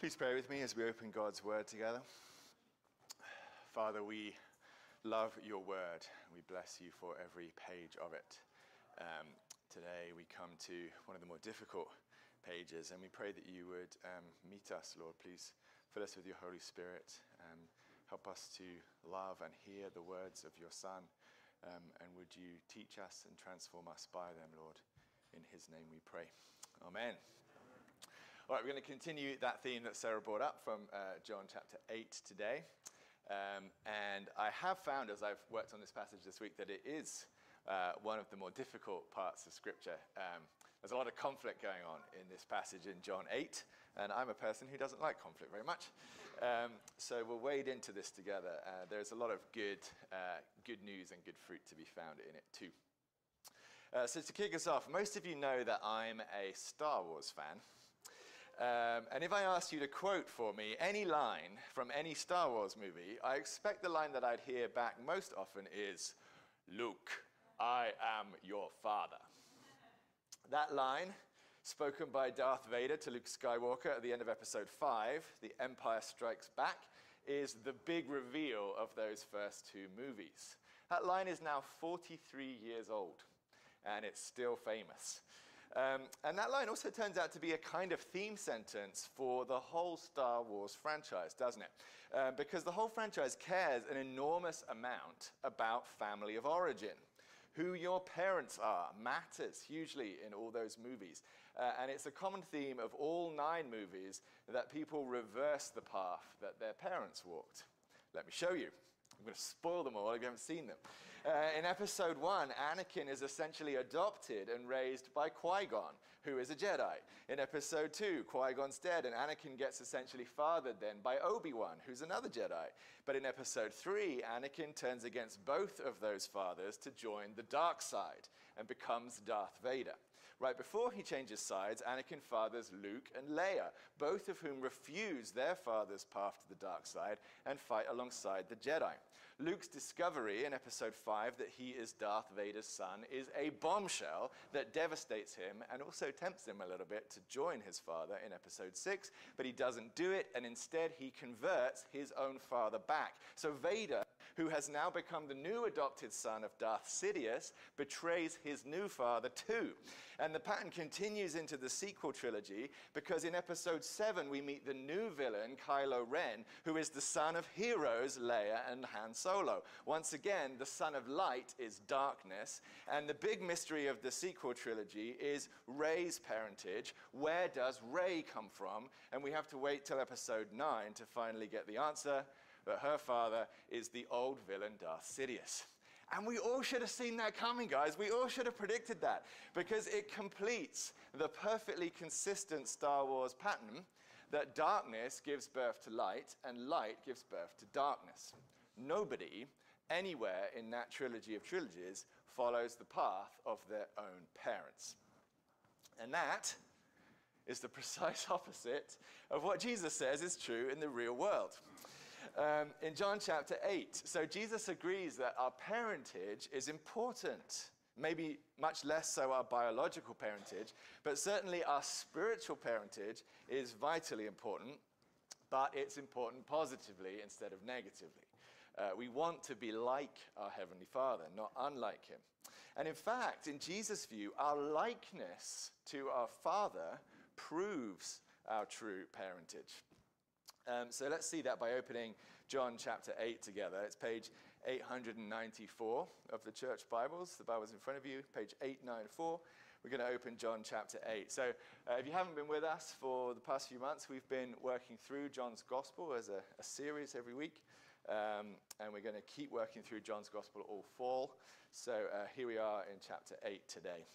Please pray with me as we open God's word together. Father, we love your word. We bless you for every page of it. Um, today we come to one of the more difficult pages, and we pray that you would um, meet us, Lord. Please fill us with your Holy Spirit. Um, help us to love and hear the words of your Son. Um, and would you teach us and transform us by them, Lord? In his name we pray. Amen. All right, we're going to continue that theme that Sarah brought up from uh, John chapter 8 today. Um, and I have found, as I've worked on this passage this week, that it is uh, one of the more difficult parts of Scripture. Um, there's a lot of conflict going on in this passage in John 8, and I'm a person who doesn't like conflict very much. Um, so we'll wade into this together. Uh, there's a lot of good, uh, good news and good fruit to be found in it, too. Uh, so, to kick us off, most of you know that I'm a Star Wars fan. Um, and if I asked you to quote for me any line from any Star Wars movie, I expect the line that I'd hear back most often is, Luke, I am your father. That line, spoken by Darth Vader to Luke Skywalker at the end of episode 5, The Empire Strikes Back, is the big reveal of those first two movies. That line is now 43 years old, and it's still famous. Um, and that line also turns out to be a kind of theme sentence for the whole Star Wars franchise, doesn't it? Uh, because the whole franchise cares an enormous amount about family of origin. Who your parents are matters hugely in all those movies. Uh, and it's a common theme of all nine movies that people reverse the path that their parents walked. Let me show you. I'm going to spoil them all if you haven't seen them. Uh, in episode one, Anakin is essentially adopted and raised by Qui Gon, who is a Jedi. In episode two, Qui Gon's dead, and Anakin gets essentially fathered then by Obi Wan, who's another Jedi. But in episode three, Anakin turns against both of those fathers to join the dark side and becomes Darth Vader. Right before he changes sides, Anakin fathers Luke and Leia, both of whom refuse their father's path to the dark side and fight alongside the Jedi. Luke's discovery in episode 5 that he is Darth Vader's son is a bombshell that devastates him and also tempts him a little bit to join his father in episode 6, but he doesn't do it and instead he converts his own father back. So Vader, who has now become the new adopted son of Darth Sidious, betrays his new father too. And the pattern continues into the sequel trilogy because in episode 7 we meet the new villain, Kylo Ren, who is the son of heroes Leia and Han Solo. Once again, the son of light is darkness, and the big mystery of the sequel trilogy is Rey's parentage. Where does Rey come from? And we have to wait till episode 9 to finally get the answer. But her father is the old villain Darth Sidious. And we all should have seen that coming, guys. We all should have predicted that because it completes the perfectly consistent Star Wars pattern that darkness gives birth to light and light gives birth to darkness. Nobody anywhere in that trilogy of trilogies follows the path of their own parents. And that is the precise opposite of what Jesus says is true in the real world. Um, in John chapter 8, so Jesus agrees that our parentage is important. Maybe much less so our biological parentage, but certainly our spiritual parentage is vitally important, but it's important positively instead of negatively. Uh, we want to be like our Heavenly Father, not unlike Him. And in fact, in Jesus' view, our likeness to our Father proves our true parentage. Um, so let's see that by opening John chapter 8 together. It's page 894 of the church Bibles. The Bible's in front of you, page 894. We're going to open John chapter 8. So, uh, if you haven't been with us for the past few months, we've been working through John's Gospel as a, a series every week. Um, and we're going to keep working through John's Gospel all fall. So uh, here we are in chapter 8 today.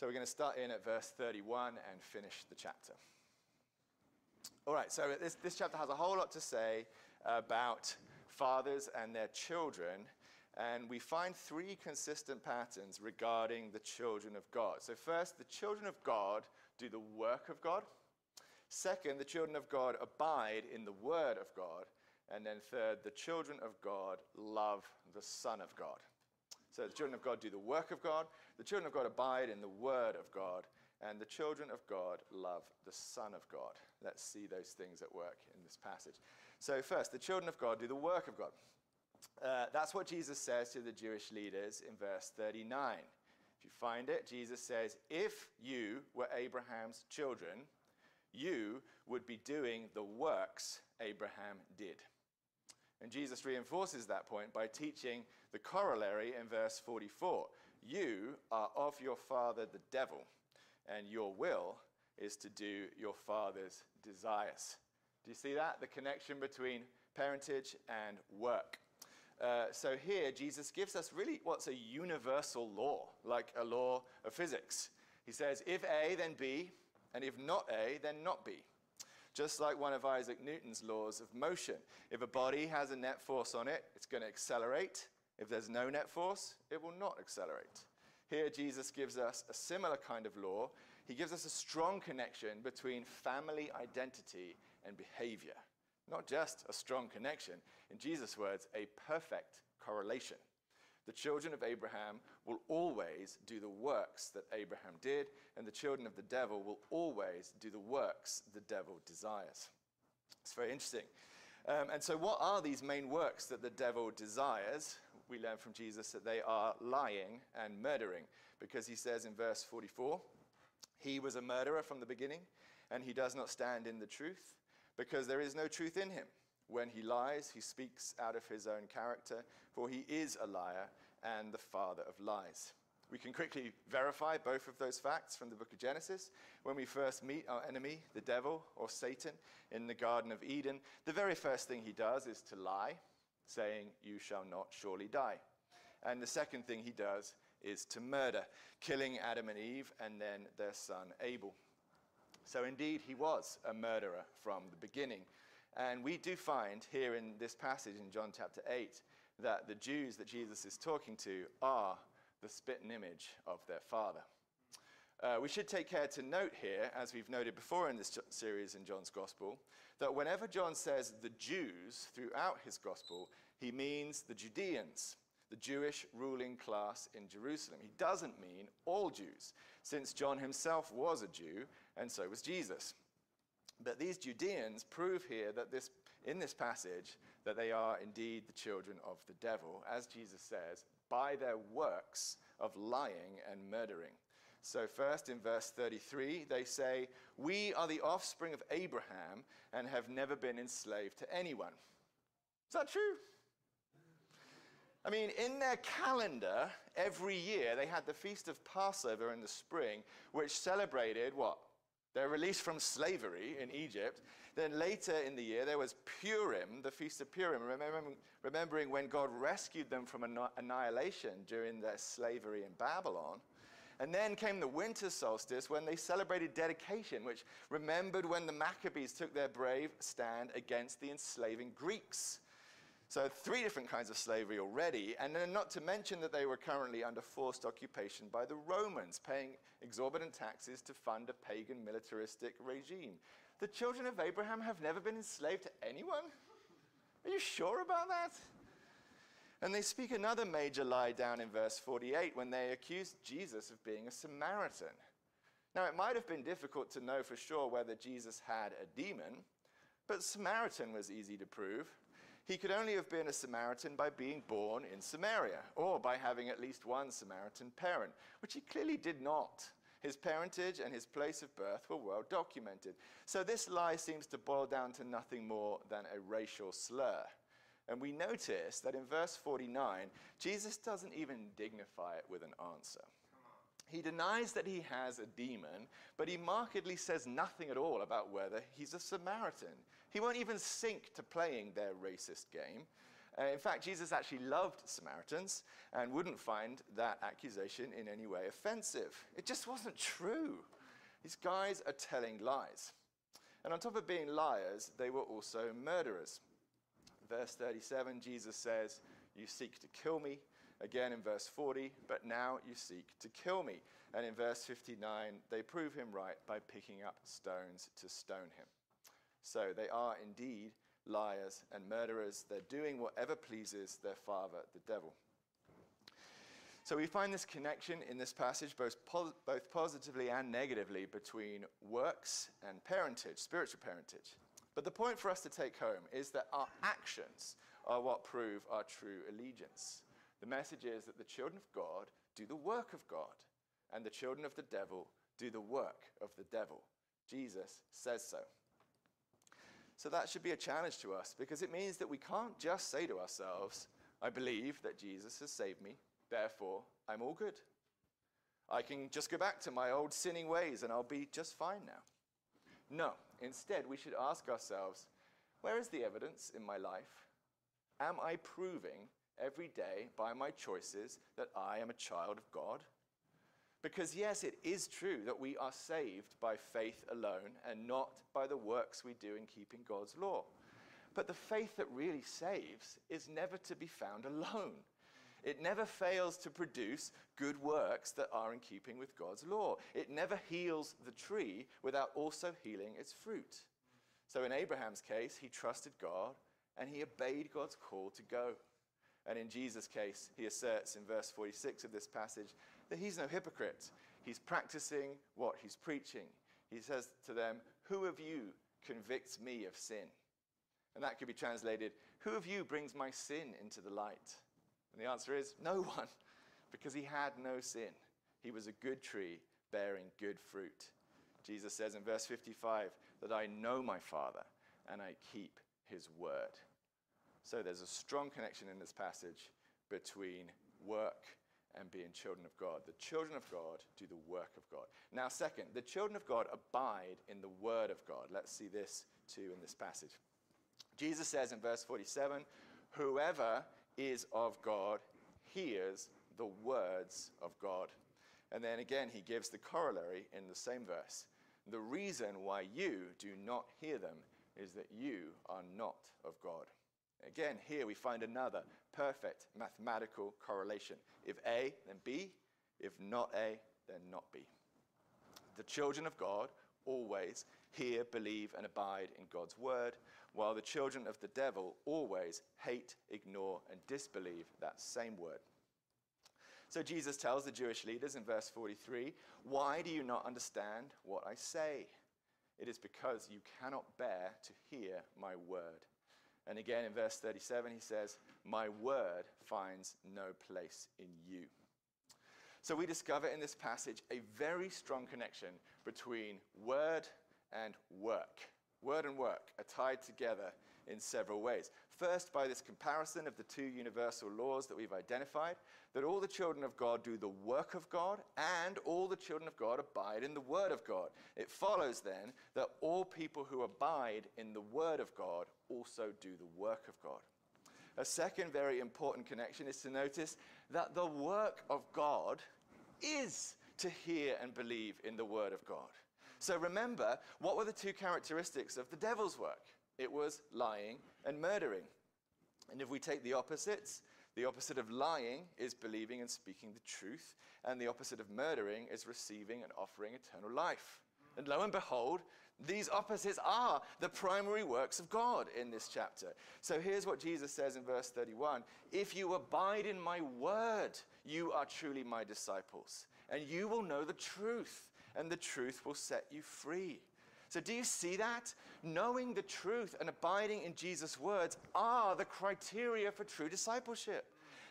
So we're going to start in at verse 31 and finish the chapter. All right, so this, this chapter has a whole lot to say about fathers and their children. And we find three consistent patterns regarding the children of God. So, first, the children of God do the work of God. Second, the children of God abide in the Word of God. And then third, the children of God love the Son of God. So the children of God do the work of God, the children of God abide in the Word of God, and the children of God love the Son of God. Let's see those things at work in this passage. So, first, the children of God do the work of God. Uh, that's what Jesus says to the Jewish leaders in verse 39. If you find it, Jesus says, If you were Abraham's children, you would be doing the works Abraham did. And Jesus reinforces that point by teaching the corollary in verse 44 You are of your father the devil, and your will is to do your father's desires. Do you see that? The connection between parentage and work. Uh, so here, Jesus gives us really what's a universal law, like a law of physics. He says, if A, then B, and if not A, then not B. Just like one of Isaac Newton's laws of motion. If a body has a net force on it, it's going to accelerate. If there's no net force, it will not accelerate. Here, Jesus gives us a similar kind of law. He gives us a strong connection between family identity and behavior. Not just a strong connection, in Jesus' words, a perfect correlation. The children of Abraham will always do the works that Abraham did, and the children of the devil will always do the works the devil desires. It's very interesting. Um, and so, what are these main works that the devil desires? We learn from Jesus that they are lying and murdering, because he says in verse 44 He was a murderer from the beginning, and he does not stand in the truth, because there is no truth in him. When he lies, he speaks out of his own character, for he is a liar and the father of lies. We can quickly verify both of those facts from the book of Genesis. When we first meet our enemy, the devil or Satan, in the Garden of Eden, the very first thing he does is to lie, saying, You shall not surely die. And the second thing he does is to murder, killing Adam and Eve and then their son Abel. So, indeed, he was a murderer from the beginning. And we do find here in this passage in John chapter 8 that the Jews that Jesus is talking to are the spitting image of their father. Uh, we should take care to note here, as we've noted before in this series in John's Gospel, that whenever John says the Jews throughout his Gospel, he means the Judeans, the Jewish ruling class in Jerusalem. He doesn't mean all Jews, since John himself was a Jew, and so was Jesus. But these Judeans prove here that this, in this passage that they are indeed the children of the devil, as Jesus says, by their works of lying and murdering. So, first in verse 33, they say, We are the offspring of Abraham and have never been enslaved to anyone. Is that true? I mean, in their calendar, every year they had the feast of Passover in the spring, which celebrated what? Their release from slavery in Egypt. Then later in the year, there was Purim, the Feast of Purim, remembering, when God rescued them from annihilation during their slavery in Babylon. And then came the winter solstice when they celebrated dedication, which remembered when the Maccabees took their brave stand against the enslaving Greeks. So, three different kinds of slavery already, and then not to mention that they were currently under forced occupation by the Romans, paying exorbitant taxes to fund a pagan militaristic regime. The children of Abraham have never been enslaved to anyone? Are you sure about that? And they speak another major lie down in verse 48 when they accuse Jesus of being a Samaritan. Now, it might have been difficult to know for sure whether Jesus had a demon, but Samaritan was easy to prove. He could only have been a Samaritan by being born in Samaria, or by having at least one Samaritan parent, which he clearly did not. His parentage and his place of birth were well documented. So this lie seems to boil down to nothing more than a racial slur. And we notice that in verse 49, Jesus doesn't even dignify it with an answer. He denies that he has a demon, but he markedly says nothing at all about whether he's a Samaritan. He won't even sink to playing their racist game. Uh, in fact, Jesus actually loved Samaritans and wouldn't find that accusation in any way offensive. It just wasn't true. These guys are telling lies. And on top of being liars, they were also murderers. Verse 37, Jesus says, You seek to kill me. Again in verse 40, but now you seek to kill me. And in verse 59, they prove him right by picking up stones to stone him. So they are indeed liars and murderers. They're doing whatever pleases their father, the devil. So we find this connection in this passage, both, both positively and negatively, between works and parentage, spiritual parentage. But the point for us to take home is that our actions are what prove our true allegiance. The message is that the children of God do the work of God, and the children of the devil do the work of the devil. Jesus says so. So that should be a challenge to us because it means that we can't just say to ourselves, I believe that Jesus has saved me, therefore I'm all good. I can just go back to my old sinning ways and I'll be just fine now. No, instead, we should ask ourselves, where is the evidence in my life? Am I proving every day by my choices that I am a child of God? Because, yes, it is true that we are saved by faith alone and not by the works we do in keeping God's law. But the faith that really saves is never to be found alone. It never fails to produce good works that are in keeping with God's law. It never heals the tree without also healing its fruit. So in Abraham's case, he trusted God and he obeyed God's call to go. And in Jesus' case, he asserts in verse 46 of this passage that he's no hypocrite. He's practicing what he's preaching. He says to them, Who of you convicts me of sin? And that could be translated, Who of you brings my sin into the light? And the answer is, No one, because he had no sin. He was a good tree bearing good fruit. Jesus says in verse 55 that I know my Father and I keep his word. So there's a strong connection in this passage between work and being children of God. The children of God do the work of God. Now, second, the children of God abide in the word of God. Let's see this too in this passage. Jesus says in verse 47 Whoever is of God hears the words of God. And then again, he gives the corollary in the same verse. The reason why you do not hear them is that you are not of God. Again, here we find another perfect mathematical correlation. If A, then B. If not A, then not B. The children of God always hear, believe, and abide in God's word, while the children of the devil always hate, ignore, and disbelieve that same word. So Jesus tells the Jewish leaders in verse 43 Why do you not understand what I say? It is because you cannot bear to hear my word. And again in verse 37, he says, My word finds no place in you. So we discover in this passage a very strong connection between word and work. Word and work are tied together in several ways. First, by this comparison of the two universal laws that we've identified, that all the children of God do the work of God and all the children of God abide in the Word of God. It follows then that all people who abide in the Word of God also do the work of God. A second very important connection is to notice that the work of God is to hear and believe in the Word of God. So remember, what were the two characteristics of the devil's work? It was lying and murdering. And if we take the opposites, the opposite of lying is believing and speaking the truth, and the opposite of murdering is receiving and offering eternal life. And lo and behold, these opposites are the primary works of God in this chapter. So here's what Jesus says in verse 31 If you abide in my word, you are truly my disciples, and you will know the truth, and the truth will set you free. So, do you see that? Knowing the truth and abiding in Jesus' words are the criteria for true discipleship.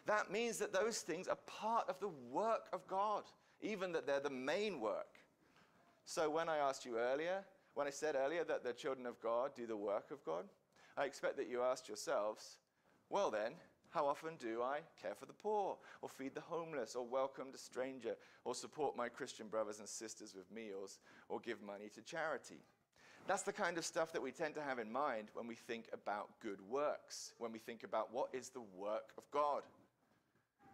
That means that those things are part of the work of God, even that they're the main work. So, when I asked you earlier, when I said earlier that the children of God do the work of God, I expect that you asked yourselves, well, then, how often do I care for the poor, or feed the homeless, or welcome the stranger, or support my Christian brothers and sisters with meals, or give money to charity? That's the kind of stuff that we tend to have in mind when we think about good works, when we think about what is the work of God.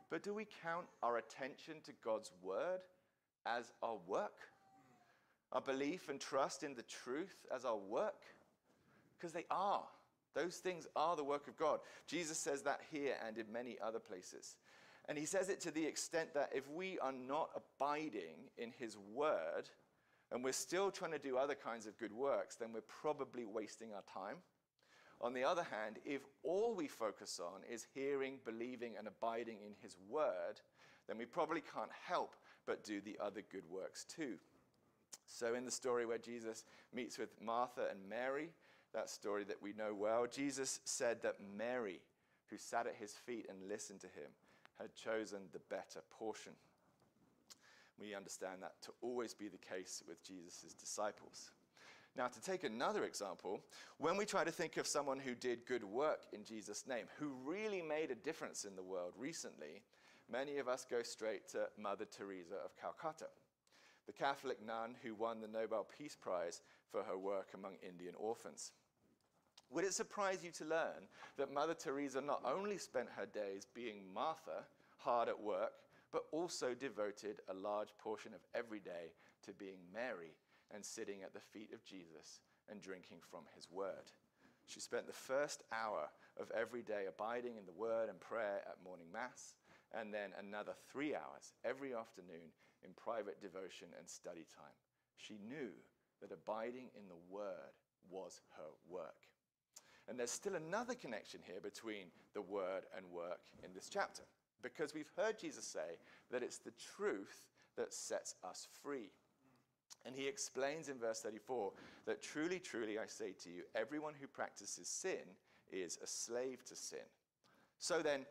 But do we count our attention to God's word as our work? Our belief and trust in the truth as our work? Because they are. Those things are the work of God. Jesus says that here and in many other places. And he says it to the extent that if we are not abiding in his word and we're still trying to do other kinds of good works, then we're probably wasting our time. On the other hand, if all we focus on is hearing, believing, and abiding in his word, then we probably can't help but do the other good works too. So, in the story where Jesus meets with Martha and Mary, that story that we know well, Jesus said that Mary, who sat at his feet and listened to him, had chosen the better portion. We understand that to always be the case with Jesus' disciples. Now, to take another example, when we try to think of someone who did good work in Jesus' name, who really made a difference in the world recently, many of us go straight to Mother Teresa of Calcutta, the Catholic nun who won the Nobel Peace Prize for her work among Indian orphans. Would it surprise you to learn that Mother Teresa not only spent her days being Martha, hard at work, but also devoted a large portion of every day to being Mary and sitting at the feet of Jesus and drinking from his word. She spent the first hour of every day abiding in the word and prayer at morning mass, and then another three hours every afternoon in private devotion and study time. She knew that abiding in the word was her work. And there's still another connection here between the word and work in this chapter, because we've heard Jesus say that it's the truth that sets us free. And he explains in verse 34 that truly, truly, I say to you, everyone who practices sin is a slave to sin. So then,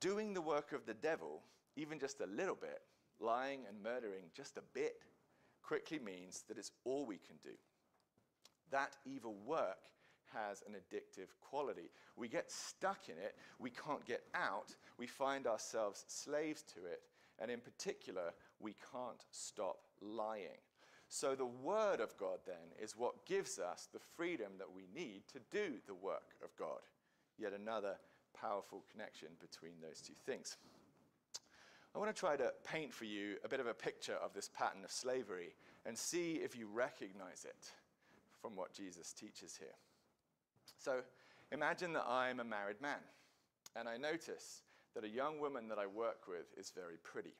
doing the work of the devil, even just a little bit, lying and murdering just a bit, quickly means that it's all we can do. That evil work has an addictive quality. We get stuck in it, we can't get out, we find ourselves slaves to it, and in particular, we can't stop lying. So, the Word of God then is what gives us the freedom that we need to do the work of God. Yet another powerful connection between those two things. I want to try to paint for you a bit of a picture of this pattern of slavery and see if you recognize it from what Jesus teaches here. So, imagine that I'm a married man and I notice that a young woman that I work with is very pretty.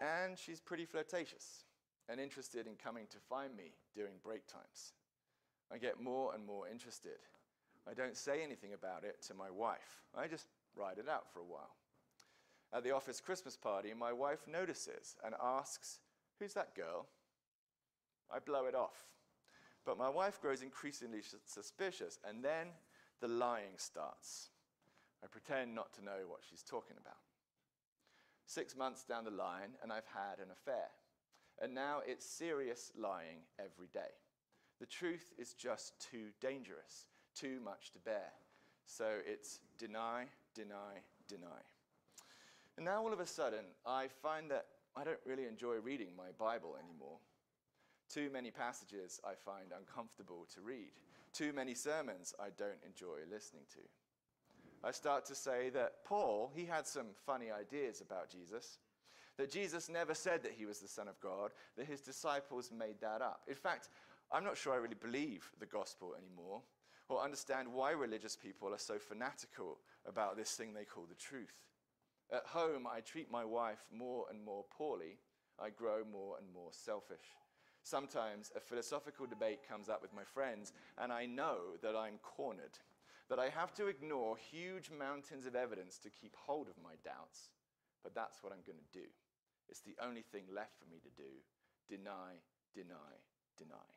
And she's pretty flirtatious and interested in coming to find me during break times. I get more and more interested. I don't say anything about it to my wife. I just ride it out for a while. At the office Christmas party, my wife notices and asks, Who's that girl? I blow it off. But my wife grows increasingly suspicious, and then the lying starts. I pretend not to know what she's talking about. Six months down the line, and I've had an affair. And now it's serious lying every day. The truth is just too dangerous, too much to bear. So it's deny, deny, deny. And now all of a sudden, I find that I don't really enjoy reading my Bible anymore. Too many passages I find uncomfortable to read. Too many sermons I don't enjoy listening to. I start to say that Paul, he had some funny ideas about Jesus that Jesus never said that he was the Son of God, that his disciples made that up. In fact, I'm not sure I really believe the gospel anymore or understand why religious people are so fanatical about this thing they call the truth. At home, I treat my wife more and more poorly. I grow more and more selfish. Sometimes a philosophical debate comes up with my friends, and I know that I'm cornered, that I have to ignore huge mountains of evidence to keep hold of my doubts. But that's what I'm going to do. It's the only thing left for me to do deny, deny, deny.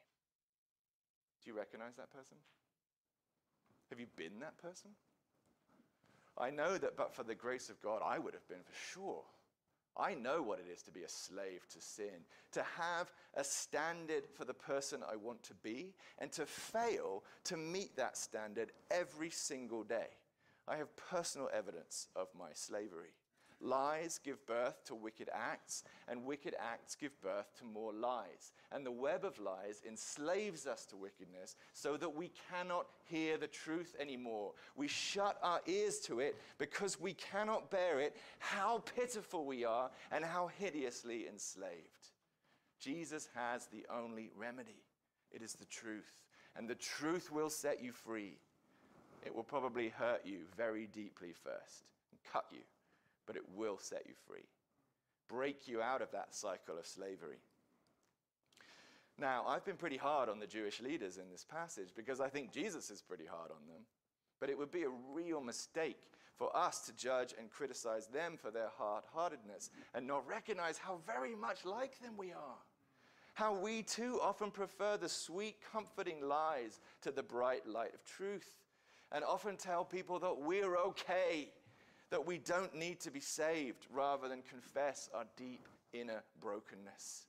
Do you recognize that person? Have you been that person? I know that, but for the grace of God, I would have been for sure. I know what it is to be a slave to sin, to have a standard for the person I want to be, and to fail to meet that standard every single day. I have personal evidence of my slavery. Lies give birth to wicked acts, and wicked acts give birth to more lies. And the web of lies enslaves us to wickedness so that we cannot hear the truth anymore. We shut our ears to it because we cannot bear it, how pitiful we are, and how hideously enslaved. Jesus has the only remedy it is the truth, and the truth will set you free. It will probably hurt you very deeply first and cut you but it will set you free, break you out of that cycle of slavery. Now, I've been pretty hard on the Jewish leaders in this passage because I think Jesus is pretty hard on them. But it would be a real mistake for us to judge and criticize them for their hard heartedness and not recognize how very much like them we are. How we too often prefer the sweet, comforting lies to the bright light of truth, and often tell people that we're okay, that we don't need to be saved, rather than confess our deep inner brokenness.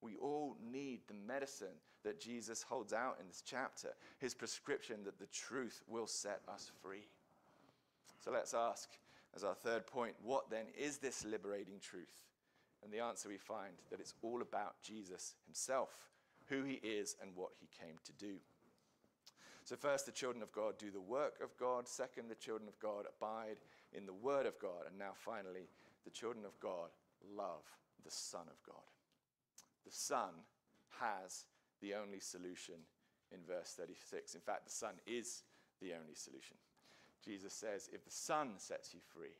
We all need the medicine that Jesus holds out in this chapter, his prescription that the truth will set us free. So let's ask, as our third point, what then is this liberating truth? And the answer we find that it's all about Jesus himself, who he is and what he came to do. So, first, the children of God do the work of God. Second, the children of God abide in the word of God. And now, finally, the children of God love the Son of God. The Son has the only solution in verse 36. In fact, the Son is the only solution. Jesus says, If the Son sets you free,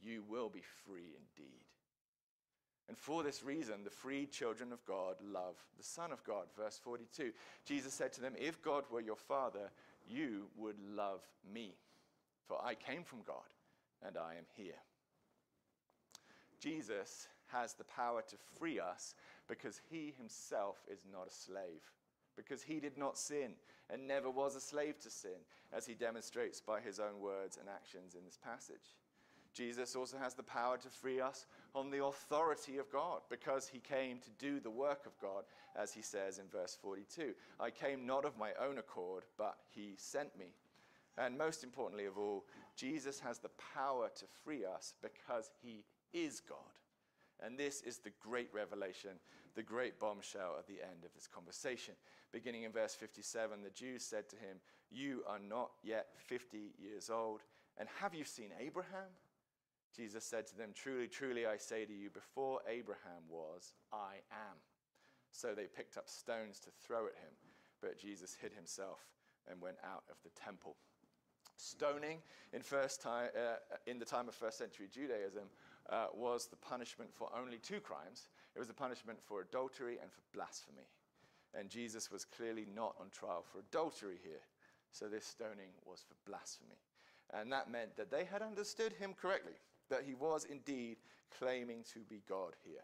you will be free indeed. And for this reason, the free children of God love the Son of God. Verse 42 Jesus said to them, If God were your Father, you would love me, for I came from God and I am here. Jesus has the power to free us because he himself is not a slave, because he did not sin and never was a slave to sin, as he demonstrates by his own words and actions in this passage. Jesus also has the power to free us on the authority of God because he came to do the work of God, as he says in verse 42. I came not of my own accord, but he sent me. And most importantly of all, Jesus has the power to free us because he is God. And this is the great revelation, the great bombshell at the end of this conversation. Beginning in verse 57, the Jews said to him, You are not yet 50 years old, and have you seen Abraham? Jesus said to them, Truly, truly, I say to you, before Abraham was, I am. So they picked up stones to throw at him, but Jesus hid himself and went out of the temple. Stoning in, first time, uh, in the time of first century Judaism uh, was the punishment for only two crimes it was the punishment for adultery and for blasphemy. And Jesus was clearly not on trial for adultery here. So this stoning was for blasphemy. And that meant that they had understood him correctly, that he was indeed claiming to be God here.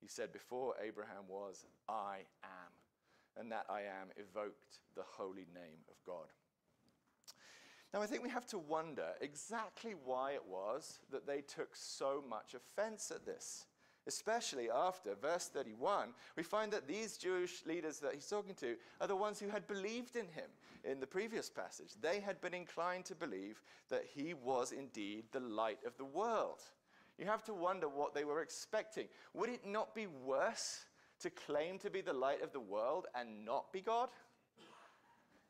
He said, Before Abraham was, I am. And that I am evoked the holy name of God. Now, I think we have to wonder exactly why it was that they took so much offense at this. Especially after verse 31, we find that these Jewish leaders that he's talking to are the ones who had believed in him in the previous passage. They had been inclined to believe that he was indeed the light of the world. You have to wonder what they were expecting. Would it not be worse to claim to be the light of the world and not be God?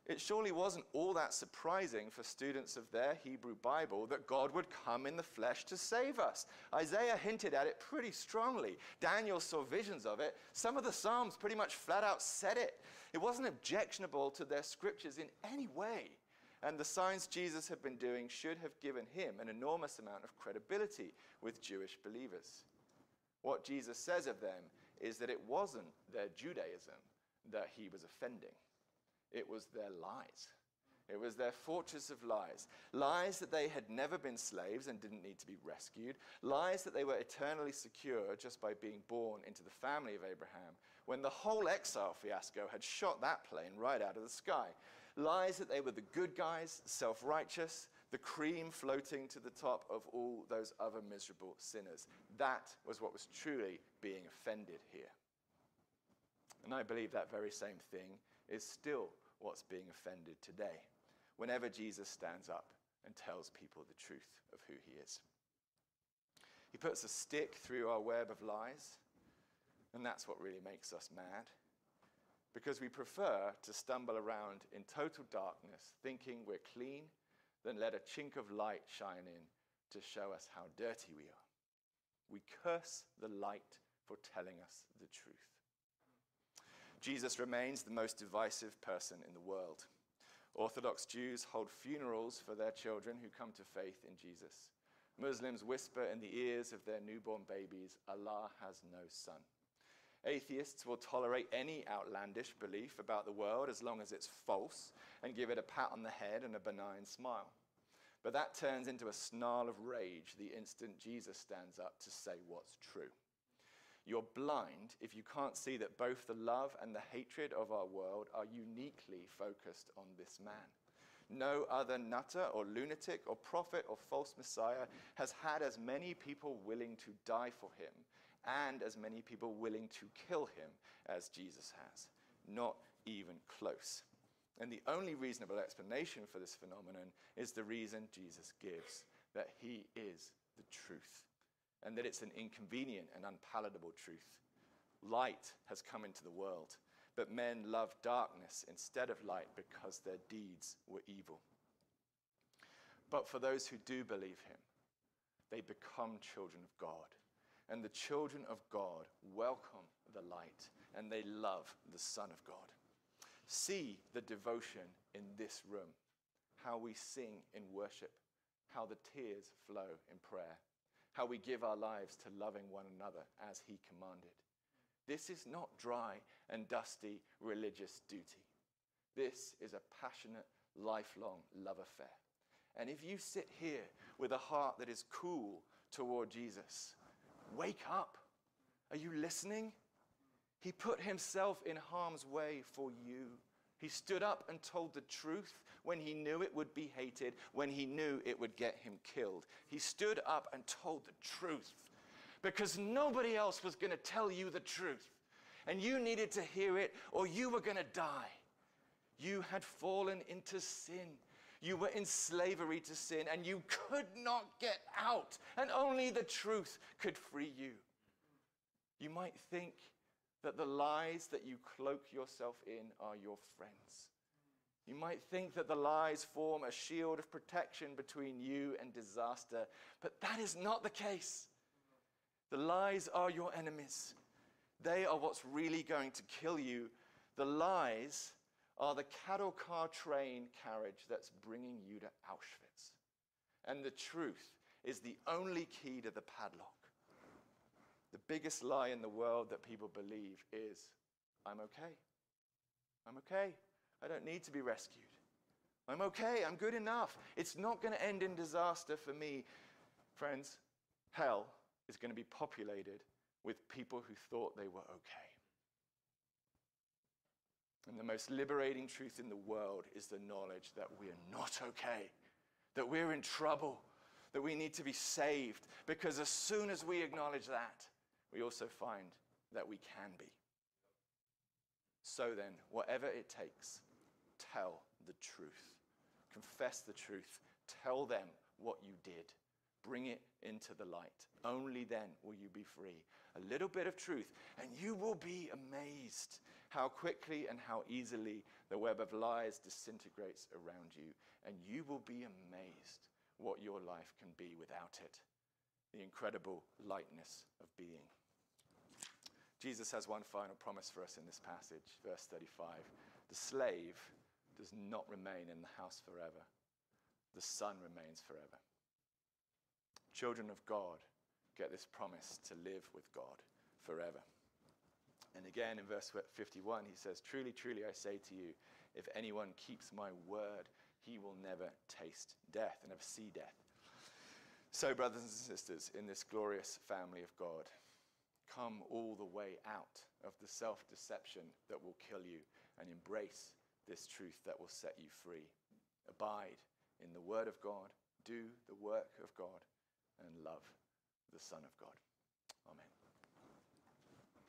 It surely wasn't all that surprising for students of their Hebrew Bible that God would come in the flesh to save us. Isaiah hinted at it pretty strongly. Daniel saw visions of it. Some of the Psalms pretty much flat out said it. It wasn't objectionable to their scriptures in any way. And the signs Jesus had been doing should have given him an enormous amount of credibility with Jewish believers. What Jesus says of them is that it wasn't their Judaism that he was offending. It was their lies. It was their fortress of lies. Lies that they had never been slaves and didn't need to be rescued. Lies that they were eternally secure just by being born into the family of Abraham, when the whole exile fiasco had shot that plane right out of the sky. Lies that they were the good guys, self righteous, the cream floating to the top of all those other miserable sinners. That was what was truly being offended here. And I believe that very same thing is still what's being offended today whenever Jesus stands up and tells people the truth of who he is. He puts a stick through our web of lies, and that's what really makes us mad. Because we prefer to stumble around in total darkness, thinking we're clean, than let a chink of light shine in to show us how dirty we are. We curse the light for telling us the truth. Jesus remains the most divisive person in the world. Orthodox Jews hold funerals for their children who come to faith in Jesus. Muslims whisper in the ears of their newborn babies, Allah has no son. Atheists will tolerate any outlandish belief about the world as long as it's false and give it a pat on the head and a benign smile. But that turns into a snarl of rage the instant Jesus stands up to say what's true. You're blind if you can't see that both the love and the hatred of our world are uniquely focused on this man. No other nutter or lunatic or prophet or false messiah has had as many people willing to die for him and as many people willing to kill him as Jesus has. Not even close. And the only reasonable explanation for this phenomenon is the reason Jesus gives that he is the truth, and that it's an inconvenient and unpalatable truth. Light has come into the world, but men love darkness instead of light because their deeds were evil. But for those who do believe him, they become children of God. And the children of God welcome the light and they love the Son of God. See the devotion in this room, how we sing in worship, how the tears flow in prayer, how we give our lives to loving one another as He commanded. This is not dry and dusty religious duty. This is a passionate, lifelong love affair. And if you sit here with a heart that is cool toward Jesus, wake up. Are you listening? He put himself in harm's way for you. He stood up and told the truth when he knew it would be hated, when he knew it would get him killed. He stood up and told the truth because nobody else was going to tell you the truth. And you needed to hear it or you were going to die. You had fallen into sin. You were in slavery to sin and you could not get out. And only the truth could free you. You might think that the lies that you cloak yourself in are your friends. You might think that the lies form a shield of protection between you and disaster, but that is not the case. The lies are your enemies. They are what's really going to kill you. The lies are the cattle car train carriage that's bringing you to Auschwitz. And the truth is the only key to the padlock. The biggest lie in the world that people believe is I'm okay. I'm okay. I don't need to be rescued. I'm okay. I'm good enough. It's not going to end in disaster for me. Friends, hell is going to be populated with people who thought they were okay. And the most liberating truth in the world is the knowledge that we are not okay, that we're in trouble, that we need to be saved. Because as soon as we acknowledge that, we also find that we can be. So then, whatever it takes, tell the truth. Confess the truth. Tell them what you did. Bring it into the light. Only then will you be free. A little bit of truth, and you will be amazed how quickly and how easily the web of lies disintegrates around you. And you will be amazed what your life can be without it. The incredible lightness of being. Jesus has one final promise for us in this passage, verse 35. The slave does not remain in the house forever, the son remains forever. Children of God get this promise to live with God forever. And again in verse 51, he says, Truly, truly, I say to you, if anyone keeps my word, he will never taste death and never see death. So, brothers and sisters, in this glorious family of God, come all the way out of the self deception that will kill you and embrace this truth that will set you free. Abide in the Word of God, do the work of God, and love the Son of God.